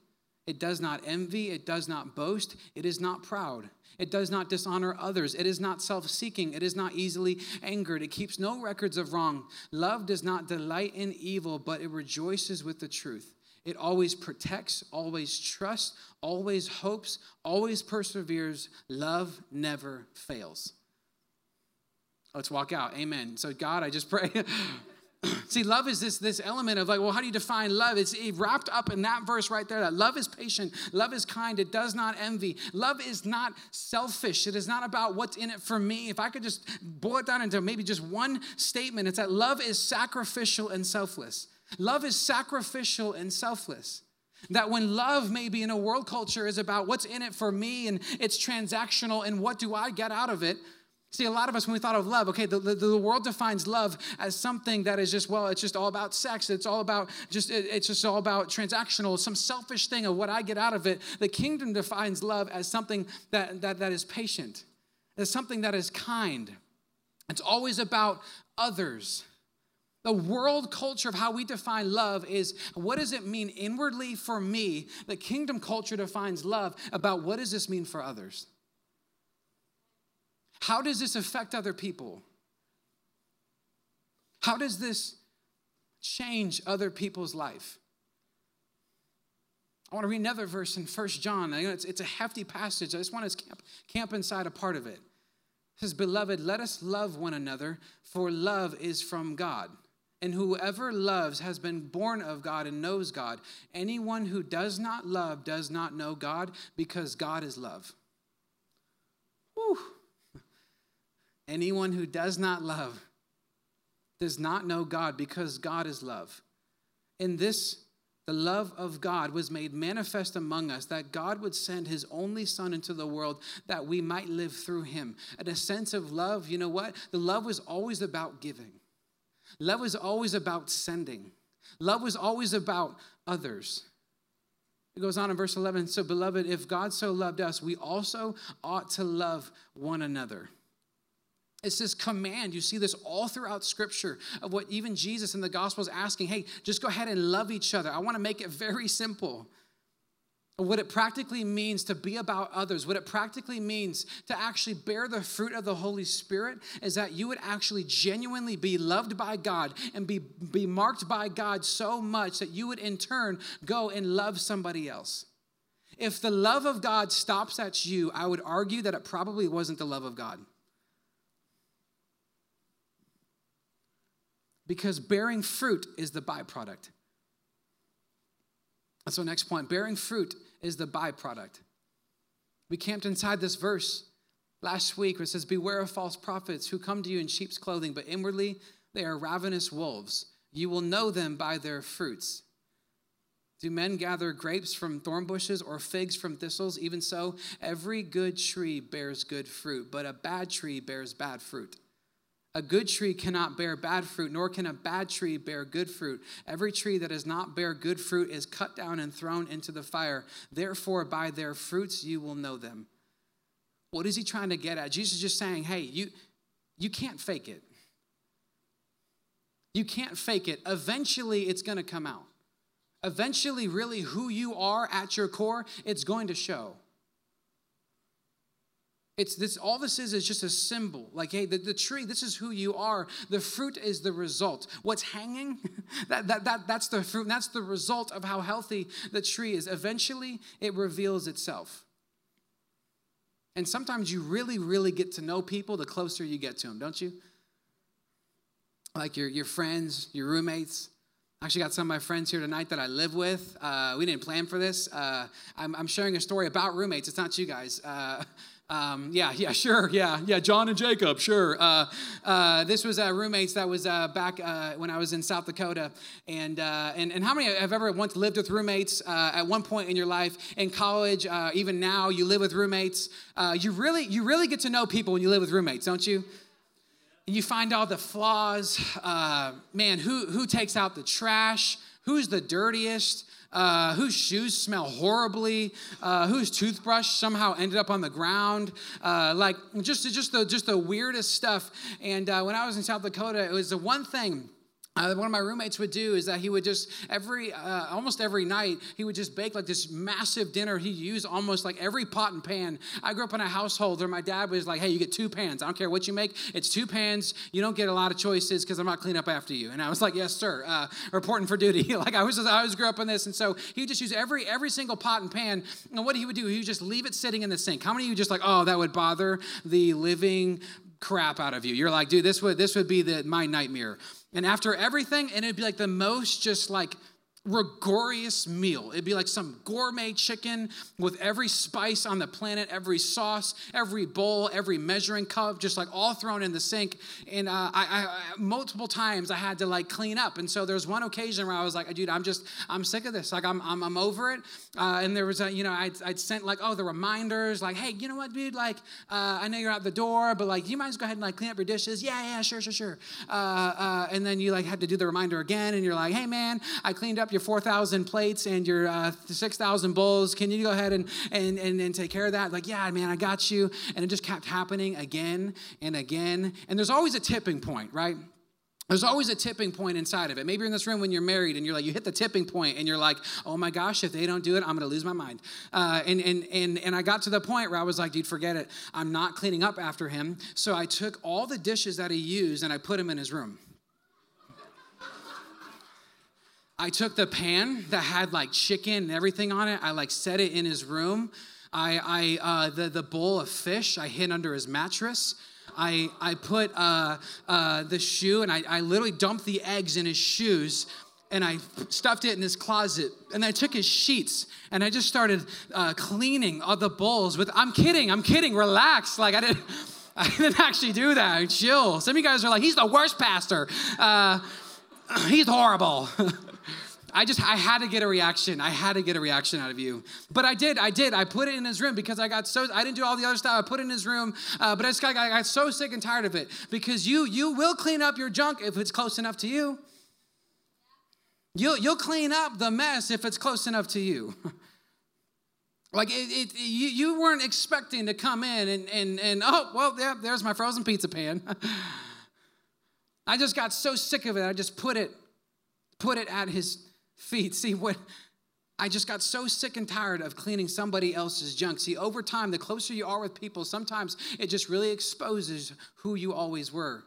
It does not envy, it does not boast, it is not proud. It does not dishonor others. It is not self seeking. It is not easily angered. It keeps no records of wrong. Love does not delight in evil, but it rejoices with the truth. It always protects, always trusts, always hopes, always perseveres. Love never fails. Let's walk out. Amen. So, God, I just pray See, love is this, this element of like, well, how do you define love? It's wrapped up in that verse right there that love is patient, love is kind, it does not envy. Love is not selfish, it is not about what's in it for me. If I could just boil it down into maybe just one statement, it's that love is sacrificial and selfless. Love is sacrificial and selfless. That when love, maybe in a world culture, is about what's in it for me and it's transactional and what do I get out of it, See, a lot of us, when we thought of love, okay, the, the, the, world defines love as something that is just, well, it's just all about sex. It's all about just, it, it's just all about transactional, some selfish thing of what I get out of it. The kingdom defines love as something that, that, that is patient, as something that is kind. It's always about others. The world culture of how we define love is what does it mean inwardly for me? The kingdom culture defines love about what does this mean for others? How does this affect other people? How does this change other people's life? I want to read another verse in First John. It's, it's a hefty passage. I just want to camp, camp inside a part of it. It says, Beloved, let us love one another, for love is from God. And whoever loves has been born of God and knows God. Anyone who does not love does not know God, because God is love. Anyone who does not love does not know God because God is love. In this, the love of God was made manifest among us, that God would send his only Son into the world that we might live through him. And a sense of love, you know what? The love was always about giving, love was always about sending, love was always about others. It goes on in verse 11 So, beloved, if God so loved us, we also ought to love one another. It's this command. You see this all throughout scripture of what even Jesus in the gospel is asking hey, just go ahead and love each other. I want to make it very simple. What it practically means to be about others, what it practically means to actually bear the fruit of the Holy Spirit is that you would actually genuinely be loved by God and be, be marked by God so much that you would in turn go and love somebody else. If the love of God stops at you, I would argue that it probably wasn't the love of God. Because bearing fruit is the byproduct. Our next point. Bearing fruit is the byproduct. We camped inside this verse last week where it says, Beware of false prophets who come to you in sheep's clothing, but inwardly they are ravenous wolves. You will know them by their fruits. Do men gather grapes from thorn bushes or figs from thistles? Even so, every good tree bears good fruit, but a bad tree bears bad fruit. A good tree cannot bear bad fruit, nor can a bad tree bear good fruit. Every tree that does not bear good fruit is cut down and thrown into the fire. Therefore, by their fruits you will know them. What is he trying to get at? Jesus is just saying, hey, you, you can't fake it. You can't fake it. Eventually, it's going to come out. Eventually, really, who you are at your core, it's going to show. It's this, all this is is just a symbol. Like, hey, the, the tree, this is who you are. The fruit is the result. What's hanging, that, that, that, that's the fruit, that's the result of how healthy the tree is. Eventually, it reveals itself. And sometimes you really, really get to know people the closer you get to them, don't you? Like your, your friends, your roommates. I actually got some of my friends here tonight that I live with. Uh, we didn't plan for this. Uh, I'm, I'm, sharing a story about roommates. It's not you guys. Uh, Um, yeah, yeah, sure, yeah, yeah. John and Jacob, sure. Uh, uh, this was uh, roommates that was uh, back uh, when I was in South Dakota, and uh, and and how many have ever once lived with roommates at one point in your life in college, even now you live with roommates. you really you really get to know people when you live with roommates, don't you? And you find all the flaws. man, who who takes out the trash? Who's the dirtiest? Uh, whose shoes smell horribly, uh, whose toothbrush somehow ended up on the ground, uh, like just just the just the weirdest stuff. And uh, when I was in South Dakota, it was the one thing uh, one of my roommates would do is that he would just every uh, almost every night he would just bake like this massive dinner he used almost like every pot and pan. I grew up in a household where my dad was like hey you get two pans. I don't care what you make it's two pans. You don't get a lot of choices because i'm not cleaning up after you. And i was like yes sir uh, reporting for duty. Like i was just, i always grew up in this and so he just used every every single pot and pan and what he would do he would just leave it sitting in the sink. How many of you just like oh that would bother the living crap out of you. You're like dude this would this would be the my nightmare. And after everything, and it'd be like the most just like rigorous meal. It'd be like some gourmet chicken with every spice on the planet, every sauce, every bowl, every measuring cup, just like all thrown in the sink. And uh, I, I, multiple times I had to like clean up. And so there's one occasion where I was like, dude, I'm just, I'm sick of this. Like I'm, I'm, I'm over it. Uh, and there was a, you know, I'd, I'd sent like, oh, the reminders, like, hey, you know what, dude? Like, uh, I know you're out the door, but like, you might as go ahead and like clean up your dishes. Yeah, yeah, sure, sure, sure. Uh, uh, and then you like had to do the reminder again, and you're like, hey, man, I cleaned up your 4,000 plates and your uh, 6,000 bowls. Can you go ahead and, and, and, and take care of that? Like, yeah, man, I got you. And it just kept happening again and again. And there's always a tipping point, right? There's always a tipping point inside of it. Maybe you're in this room when you're married and you're like, you hit the tipping point and you're like, oh my gosh, if they don't do it, I'm gonna lose my mind. Uh, and, and, and, and I got to the point where I was like, dude, forget it. I'm not cleaning up after him. So I took all the dishes that he used and I put them in his room. I took the pan that had like chicken and everything on it. I like set it in his room. I, I uh, the the bowl of fish I hid under his mattress. I I put uh, uh, the shoe and I, I literally dumped the eggs in his shoes and I stuffed it in his closet. And I took his sheets and I just started uh, cleaning all the bowls with. I'm kidding. I'm kidding. Relax. Like I didn't. I didn't actually do that. Chill. Some of you guys are like, he's the worst pastor. Uh, he's horrible. I just, I had to get a reaction. I had to get a reaction out of you. But I did, I did. I put it in his room because I got so, I didn't do all the other stuff. I put it in his room, uh, but I just got, I got so sick and tired of it because you, you will clean up your junk if it's close enough to you. You'll, you'll clean up the mess if it's close enough to you. like it, it, you, you weren't expecting to come in and, and, and oh, well, yeah, there's my frozen pizza pan. I just got so sick of it. I just put it, put it at his feet. See, what I just got so sick and tired of cleaning somebody else's junk. See, over time, the closer you are with people, sometimes it just really exposes who you always were.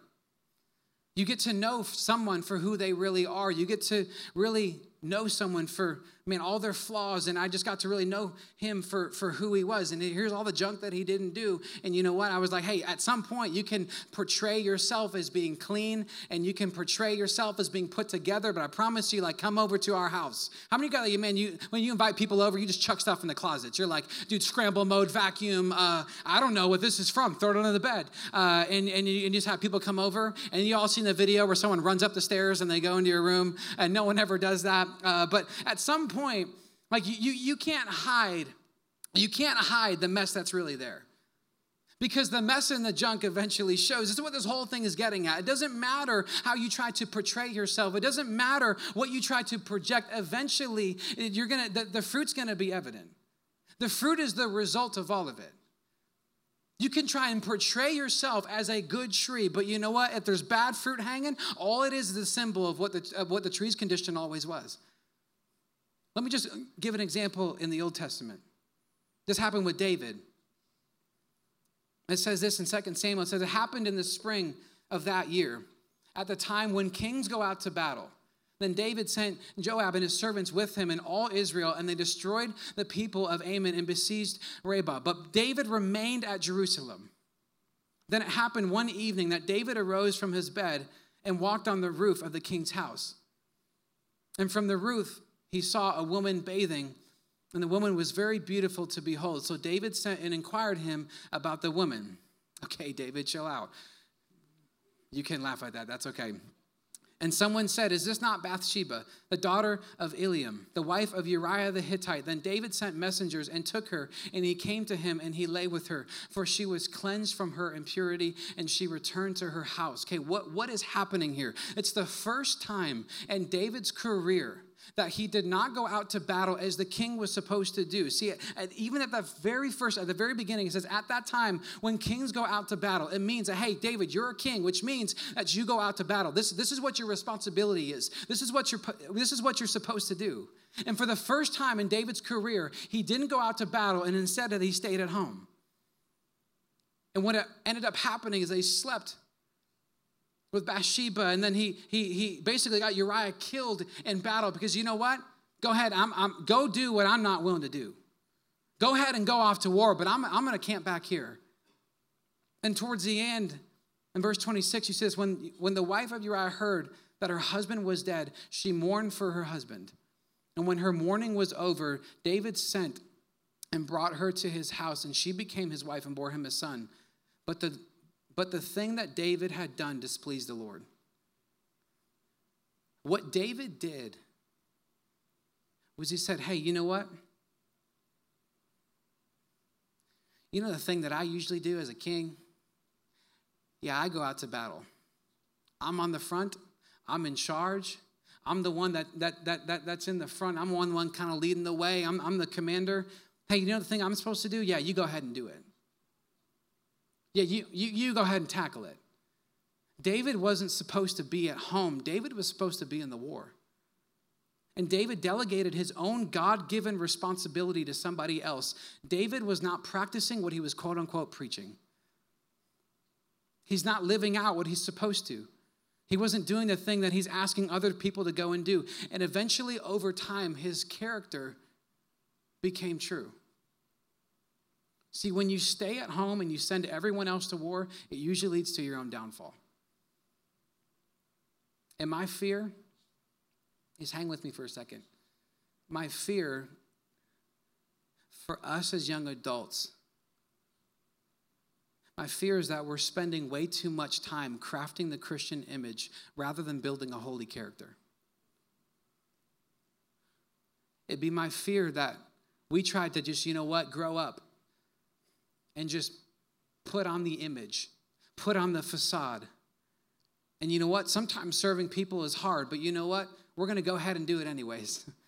You get to know someone for who they really are. You get to really know someone for I mean, all their flaws, and I just got to really know him for, for who he was. And here's all the junk that he didn't do. And you know what? I was like, hey, at some point, you can portray yourself as being clean and you can portray yourself as being put together. But I promise you, like, come over to our house. How many guys, man, you when you invite people over, you just chuck stuff in the closets. You're like, dude, scramble mode, vacuum. Uh, I don't know what this is from. Throw it under the bed. Uh, and, and, you, and you just have people come over. And you all seen the video where someone runs up the stairs and they go into your room, and no one ever does that. Uh, but at some point, like you, you can't hide, you can't hide the mess that's really there. Because the mess and the junk eventually shows. This is what this whole thing is getting at. It doesn't matter how you try to portray yourself. It doesn't matter what you try to project. Eventually, you're gonna the, the fruit's gonna be evident. The fruit is the result of all of it. You can try and portray yourself as a good tree, but you know what? If there's bad fruit hanging, all it is is a symbol of what the, of what the tree's condition always was. Let me just give an example in the Old Testament. This happened with David. It says this in 2 Samuel. It says it happened in the spring of that year, at the time when kings go out to battle. Then David sent Joab and his servants with him and all Israel, and they destroyed the people of Ammon and besieged Rabbah. But David remained at Jerusalem. Then it happened one evening that David arose from his bed and walked on the roof of the king's house. And from the roof, he saw a woman bathing And the woman was very beautiful to behold. So David sent and inquired him about the woman. Okay, David, chill out. You can laugh at that. That's okay. And someone said, Is this not Bathsheba, the daughter of Eliam, the wife of Uriah the Hittite? Then David sent messengers and took her, and he came to him and he lay with her, for she was cleansed from her impurity, and she returned to her house. Okay, what, what is happening here? It's the first time in David's career that he did not go out to battle as the king was supposed to do. See, even at the very first, at the very beginning, it says, at that time, when kings go out to battle, it means that, hey, David, you're a king, which means that you go out to battle. This, this is what your responsibility is. This is what you're, this is what you're supposed to do. And for the first time in David's career, he didn't go out to battle, and instead he stayed at home. And what ended up happening is they slept with Bathsheba, and then he he he basically got Uriah killed in battle because you know what? Go ahead, I'm, I'm go do what I'm not willing to do. Go ahead and go off to war, but I'm I'm gonna camp back here. And towards the end, in verse 26, he says, when, when the wife of Uriah heard that her husband was dead, she mourned for her husband. And when her mourning was over, David sent and brought her to his house, and she became his wife and bore him a son. But the but the thing that David had done displeased the Lord. What David did was he said, Hey, you know what? You know the thing that I usually do as a king? Yeah, I go out to battle. I'm on the front, I'm in charge. I'm the one that, that, that, that, that's in the front. I'm one one kind of leading the way. I'm, I'm the commander. Hey, you know the thing I'm supposed to do? Yeah, you go ahead and do it. Yeah, you, you, you go ahead and tackle it. David wasn't supposed to be at home, David was supposed to be in the war. And David delegated his own God given responsibility to somebody else. David was not practicing what he was quote unquote preaching. He's not living out what he's supposed to. He wasn't doing the thing that he's asking other people to go and do. And eventually, over time, his character became true. See, when you stay at home and you send everyone else to war, it usually leads to your own downfall. And my fear is hang with me for a second. My fear for us as young adults, my fear is that we're spending way too much time crafting the Christian image rather than building a holy character. It'd be my fear that we tried to just, you know what, grow up and just put on the image, put on the facade. And you know what? Sometimes serving people is hard, but you know what? We're going to go ahead and do it anyways.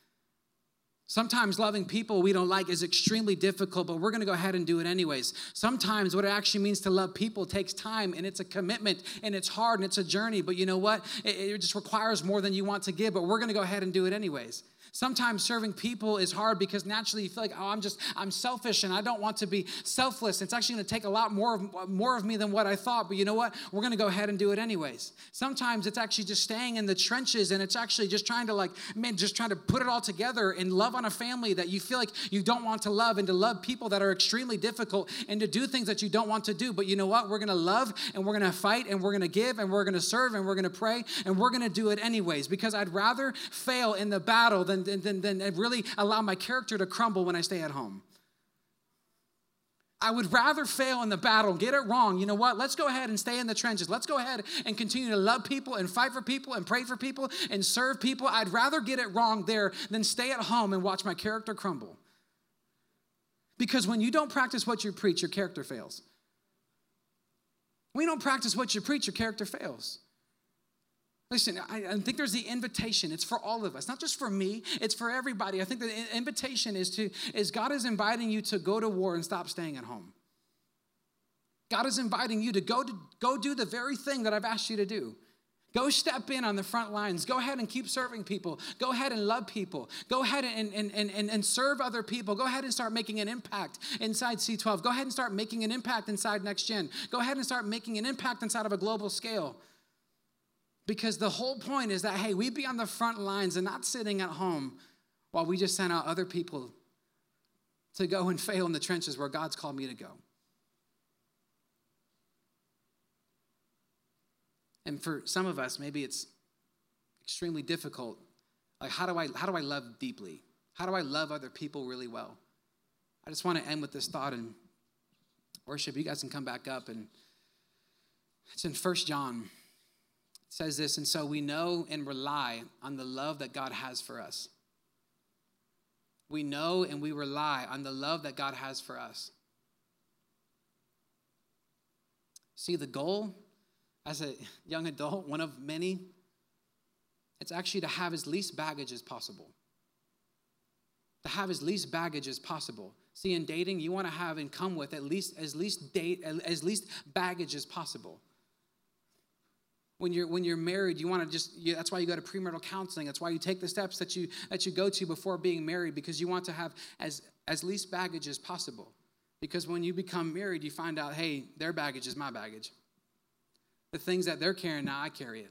Sometimes loving people we don't like is extremely difficult, but we're going to go ahead and do it anyways. Sometimes what it actually means to love people takes time and it's a commitment and it's hard and it's a journey, but you know what? It, it just requires more than you want to give, but we're going to go ahead and do it anyways. Sometimes serving people is hard because naturally you feel like, oh, I'm just, I'm selfish and I don't want to be selfless. It's actually going to take a lot more of, more of me than what I thought, but you know what? We're going to go ahead and do it anyways. Sometimes it's actually just staying in the trenches and it's actually just trying to like, man, just trying to put it all together and love on a family that you feel like you don't want to love and to love people that are extremely difficult and to do things that you don't want to do. But you know what? We're going to love and we're going to fight and we're going to give and we're going to serve and we're going to pray and we're going to do it anyways because I'd rather fail in the battle than than, than really allow my character to crumble when I stay at home. I would rather fail in the battle, get it wrong. You know what? Let's go ahead and stay in the trenches. Let's go ahead and continue to love people and fight for people and pray for people and serve people. I'd rather get it wrong there than stay at home and watch my character crumble. Because when you don't practice what you preach, your character fails. You don't practice what you preach, your character fails. Listen, I, I, think there's the invitation. It's for all of us, not just for me. It's for everybody. I think the invitation is to is God is inviting you to go to war and stop staying at home. God is inviting you to go to go do the very thing that I've asked you to do. Go step in on the front lines. Go ahead and keep serving people. Go ahead and love people. Go ahead and, and, and, and, and serve other people. Go ahead and start making an impact inside C12. Go ahead and start making an impact inside Next Gen. Go ahead and start making an impact inside of a global scale. Because the whole point is that, hey, we be on the front lines and not sitting at home while we just send out other people to go and fail in the trenches where God's called me to go. And for some of us, maybe it's extremely difficult. Like, how do I, how do I love deeply? How do I love other people really well? I just want to end with this thought and worship. You guys can come back up and it's in First John. Says this, and so we know and rely on the love that God has for us. We know and we rely on the love that God has for us. See, the goal as a young adult, one of many, it's actually to have as least baggage as possible. To have as least baggage as possible. See, in dating, you want to have and come with at least as least date as least baggage as possible. When you're when you're married, you want to just you, that's why you go to premarital counseling. That's why you take the steps that you that you go to before being married because you want to have as as least baggage as possible. Because when you become married, you find out, hey, their baggage is my baggage. The things that they're carrying now, I carry it.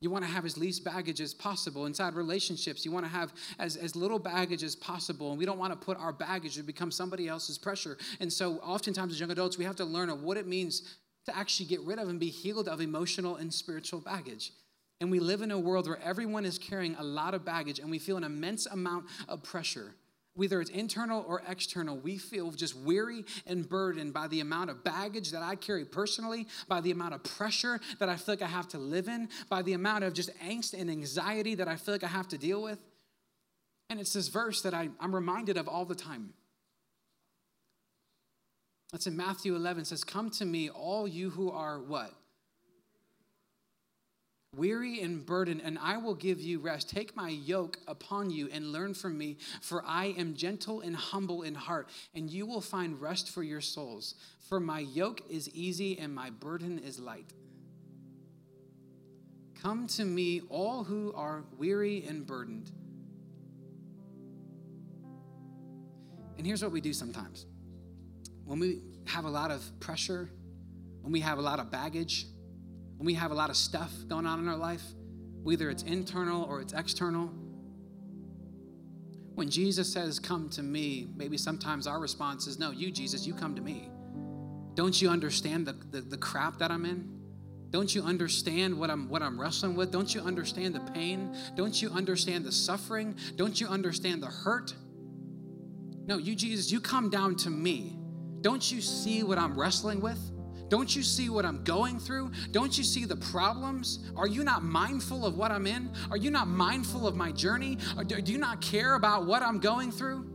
You want to have as least baggage as possible. Inside relationships, you want to have as, as little baggage as possible. And we don't want to put our baggage to become somebody else's pressure. And so, oftentimes, as young adults, we have to learn of what it means to actually get rid of and be healed of emotional and spiritual baggage. And we live in a world where everyone is carrying a lot of baggage and we feel an immense amount of pressure whether it's internal or external, we feel just weary and burdened by the amount of baggage that I carry personally, by the amount of pressure that I feel like I have to live in, by the amount of just angst and anxiety that I feel like I have to deal with. And it's this verse that I, am reminded of all the time. It's in Matthew 11. It says, Come to me, all you who are what? weary and burdened, and I will give you rest. Take my yoke upon you and learn from me, for I am gentle and humble in heart, and you will find rest for your souls. For my yoke is easy and my burden is light. Come to me, all who are weary and burdened. And here's what we do sometimes when we have a lot of pressure, when we have a lot of baggage, when we have a lot of stuff going on in our life, whether it's internal or it's external, when Jesus says, Come to me, maybe sometimes our response is, No, you, Jesus, you come to me. Don't you understand the, the, the, crap that I'm in? Don't you understand what I'm, what I'm wrestling with? Don't you understand the pain? Don't you understand the suffering? Don't you understand the hurt? No, you, Jesus, you come down to me. Don't you see what I'm wrestling with? Don't you see what I'm going through? Don't you see the problems? Are you not mindful of what I'm in? Are you not mindful of my journey? Do you not care about what I'm going through?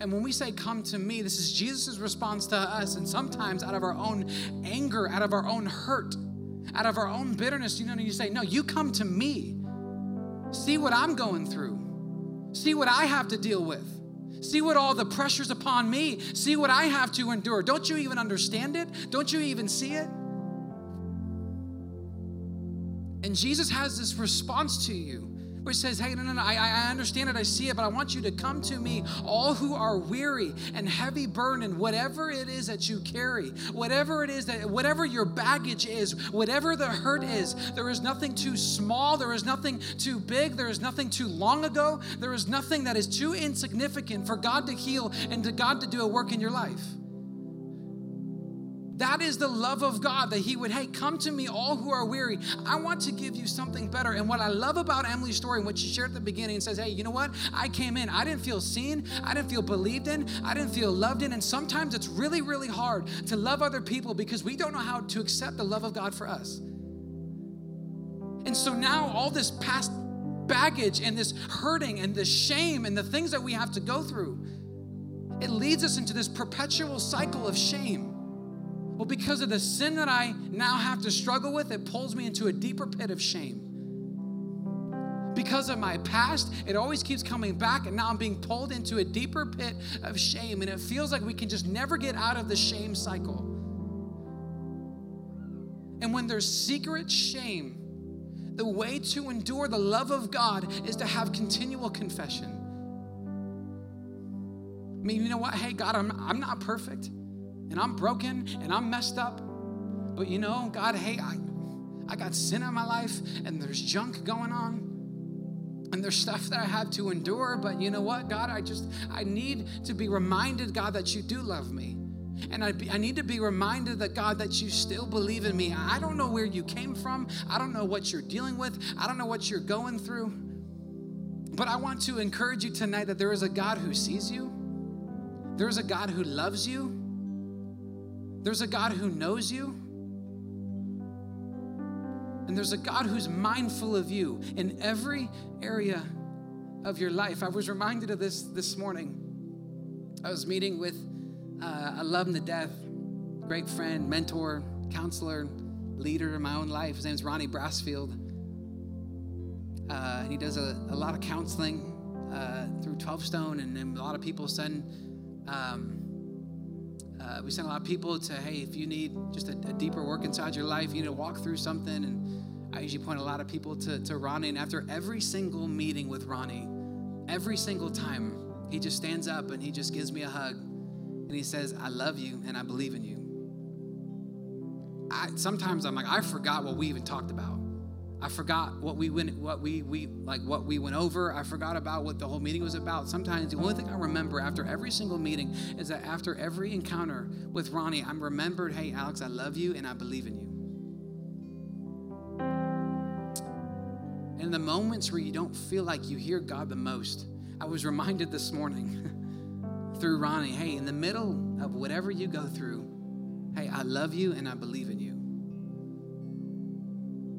And when we say, Come to me, this is Jesus' response to us. And sometimes out of our own anger, out of our own hurt, out of our own bitterness, you know, you say, No, you come to me. See what I'm going through, see what I have to deal with. See what all the pressure's upon me. See what I have to endure. Don't you even understand it? Don't you even see it? And Jesus has this response to you he says, Hey, no, no, no, I, I understand it, I see it, but I want you to come to me, all who are weary and heavy burdened, whatever it is that you carry, whatever it is that, whatever your baggage is, whatever the hurt is, there is nothing too small, there is nothing too big, there is nothing too long ago, there is nothing that is too insignificant for God to heal and to God to do a work in your life. That is the love of God that He would, hey, come to me, all who are weary. I want to give you something better. And what I love about Emily's story and what she shared at the beginning says, hey, you know what? I came in, I didn't feel seen, I didn't feel believed in, I didn't feel loved in. And sometimes it's really, really hard to love other people because we don't know how to accept the love of God for us. And so now all this past baggage and this hurting and this shame and the things that we have to go through, it leads us into this perpetual cycle of shame well, because of the sin that I now have to struggle with, it pulls me into a deeper pit of shame. Because of my past, it always keeps coming back, and now I'm being pulled into a deeper pit of shame, and it feels like we can just never get out of the shame cycle. And when there's secret shame, the way to endure the love of God is to have continual confession. I mean, you know what? Hey, God, I'm, I'm not perfect and I'm broken and I'm messed up. But you know, God, hey, I, I got sin in my life and there's junk going on and there's stuff that I have to endure. But you know what, God, I just, I need to be reminded, God, that you do love me. And I, I need to be reminded that, God, that you still believe in me. I don't know where you came from. I don't know what you're dealing with. I don't know what you're going through. But I want to encourage you tonight that there is a God who sees you, there is a God who loves you, there's a God who knows you. And there's a God who's mindful of you in every area of your life. I was reminded of this this morning. I was meeting with, uh, love him to death, great friend, mentor, counselor, leader in my own life. His name's Ronnie Brassfield. Uh, and he does a, a lot of counseling uh, through 12 Stone, and, and, a lot of people send, um, uh, we send a lot of people to, hey, if you need just a, a, deeper work inside your life, you need to walk through something. And I usually point a lot of people to, to Ronnie. And after every single meeting with Ronnie, every single time, he just stands up and he just gives me a hug and he says, I love you and I believe in you. I, sometimes I'm like, I forgot what we even talked about. I forgot what we went, what we we like, what we went over. I forgot about what the whole meeting was about. Sometimes the only thing I remember after every single meeting is that after every encounter with Ronnie, I'm remembered, hey Alex, I love you and I believe in you. In the moments where you don't feel like you hear God the most, I was reminded this morning through Ronnie, hey, in the middle of whatever you go through, hey, I love you and I believe in you.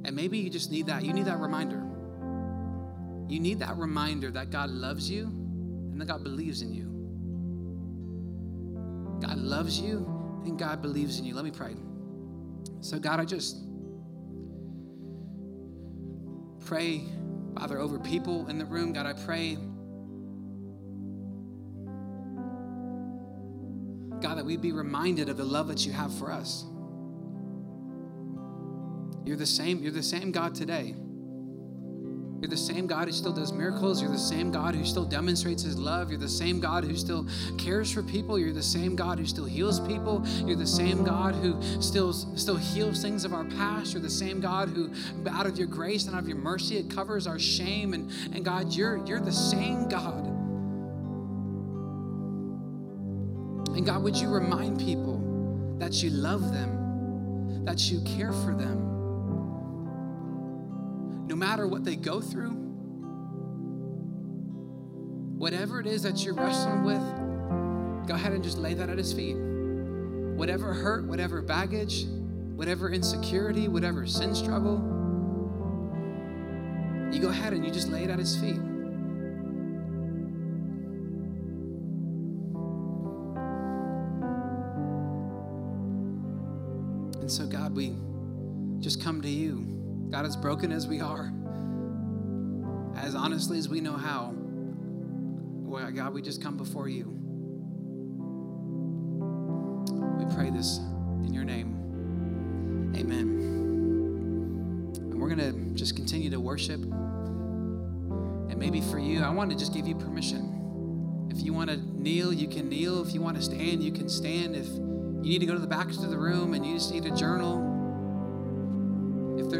And maybe you just need that. You need that reminder. You need that reminder that God loves you and that God believes in you. God loves you and God believes in you. Let me pray. So, God, I just pray, Father, over people in the room. God, I pray God, that we be reminded of the love that you have for us. You're the same, you're the same God today. You're the same God who still does miracles. You're the same God who still demonstrates his love. You're the same God who still cares for people. You're the same God who still heals people. You're the same God who still still heals things of our past. You're the same God who out of your grace and out of your mercy it covers our shame and and God, you're you're the same God And God, would you remind people that you love them, that you care for them, no matter what they go through, whatever it is that you're wrestling with, go ahead and just lay that at His feet. Whatever hurt, whatever baggage, whatever insecurity, whatever sin struggle, you go ahead and you just lay it at His feet. And so, God, we just come to you. God, as broken as we are, as honestly as we know how, God, we just come before you. We pray this in your name. Amen. And we're going to just continue to worship. And maybe for you, I want to just give you permission. If you want to kneel, you can kneel. If you want to stand, you can stand. If you need to go to the back of the room and you just need a journal.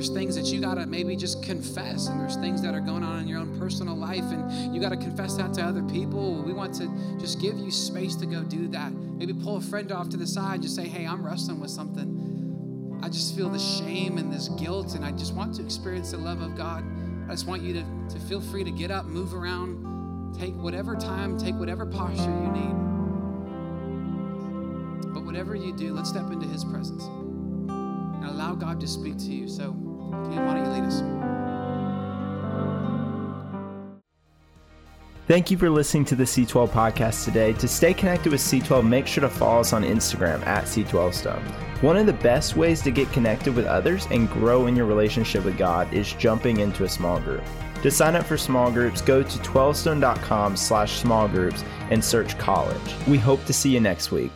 There's things that you got to maybe just confess, and there's things that are going on in your own personal life, and you got to confess that to other people, we want to just give you space to go do that. Maybe pull a friend off to the side, just say, Hey, I'm wrestling with something. I just feel this shame and this guilt, and I just want to experience the love of God. I just want you to, to feel free to get up, move around, take whatever time, take whatever posture you need But whatever you do, let's step into His presence and allow God to speak to you. So, Why don't you lead us? Thank you for listening to the C12 podcast today. To stay connected with C12, make sure to follow us on Instagram at C12Stone. One of the best ways to get connected with others and grow in your relationship with God is jumping into a small group. To sign up for small groups, go to 12stone.com slash small groups and search college. We hope to see you next week.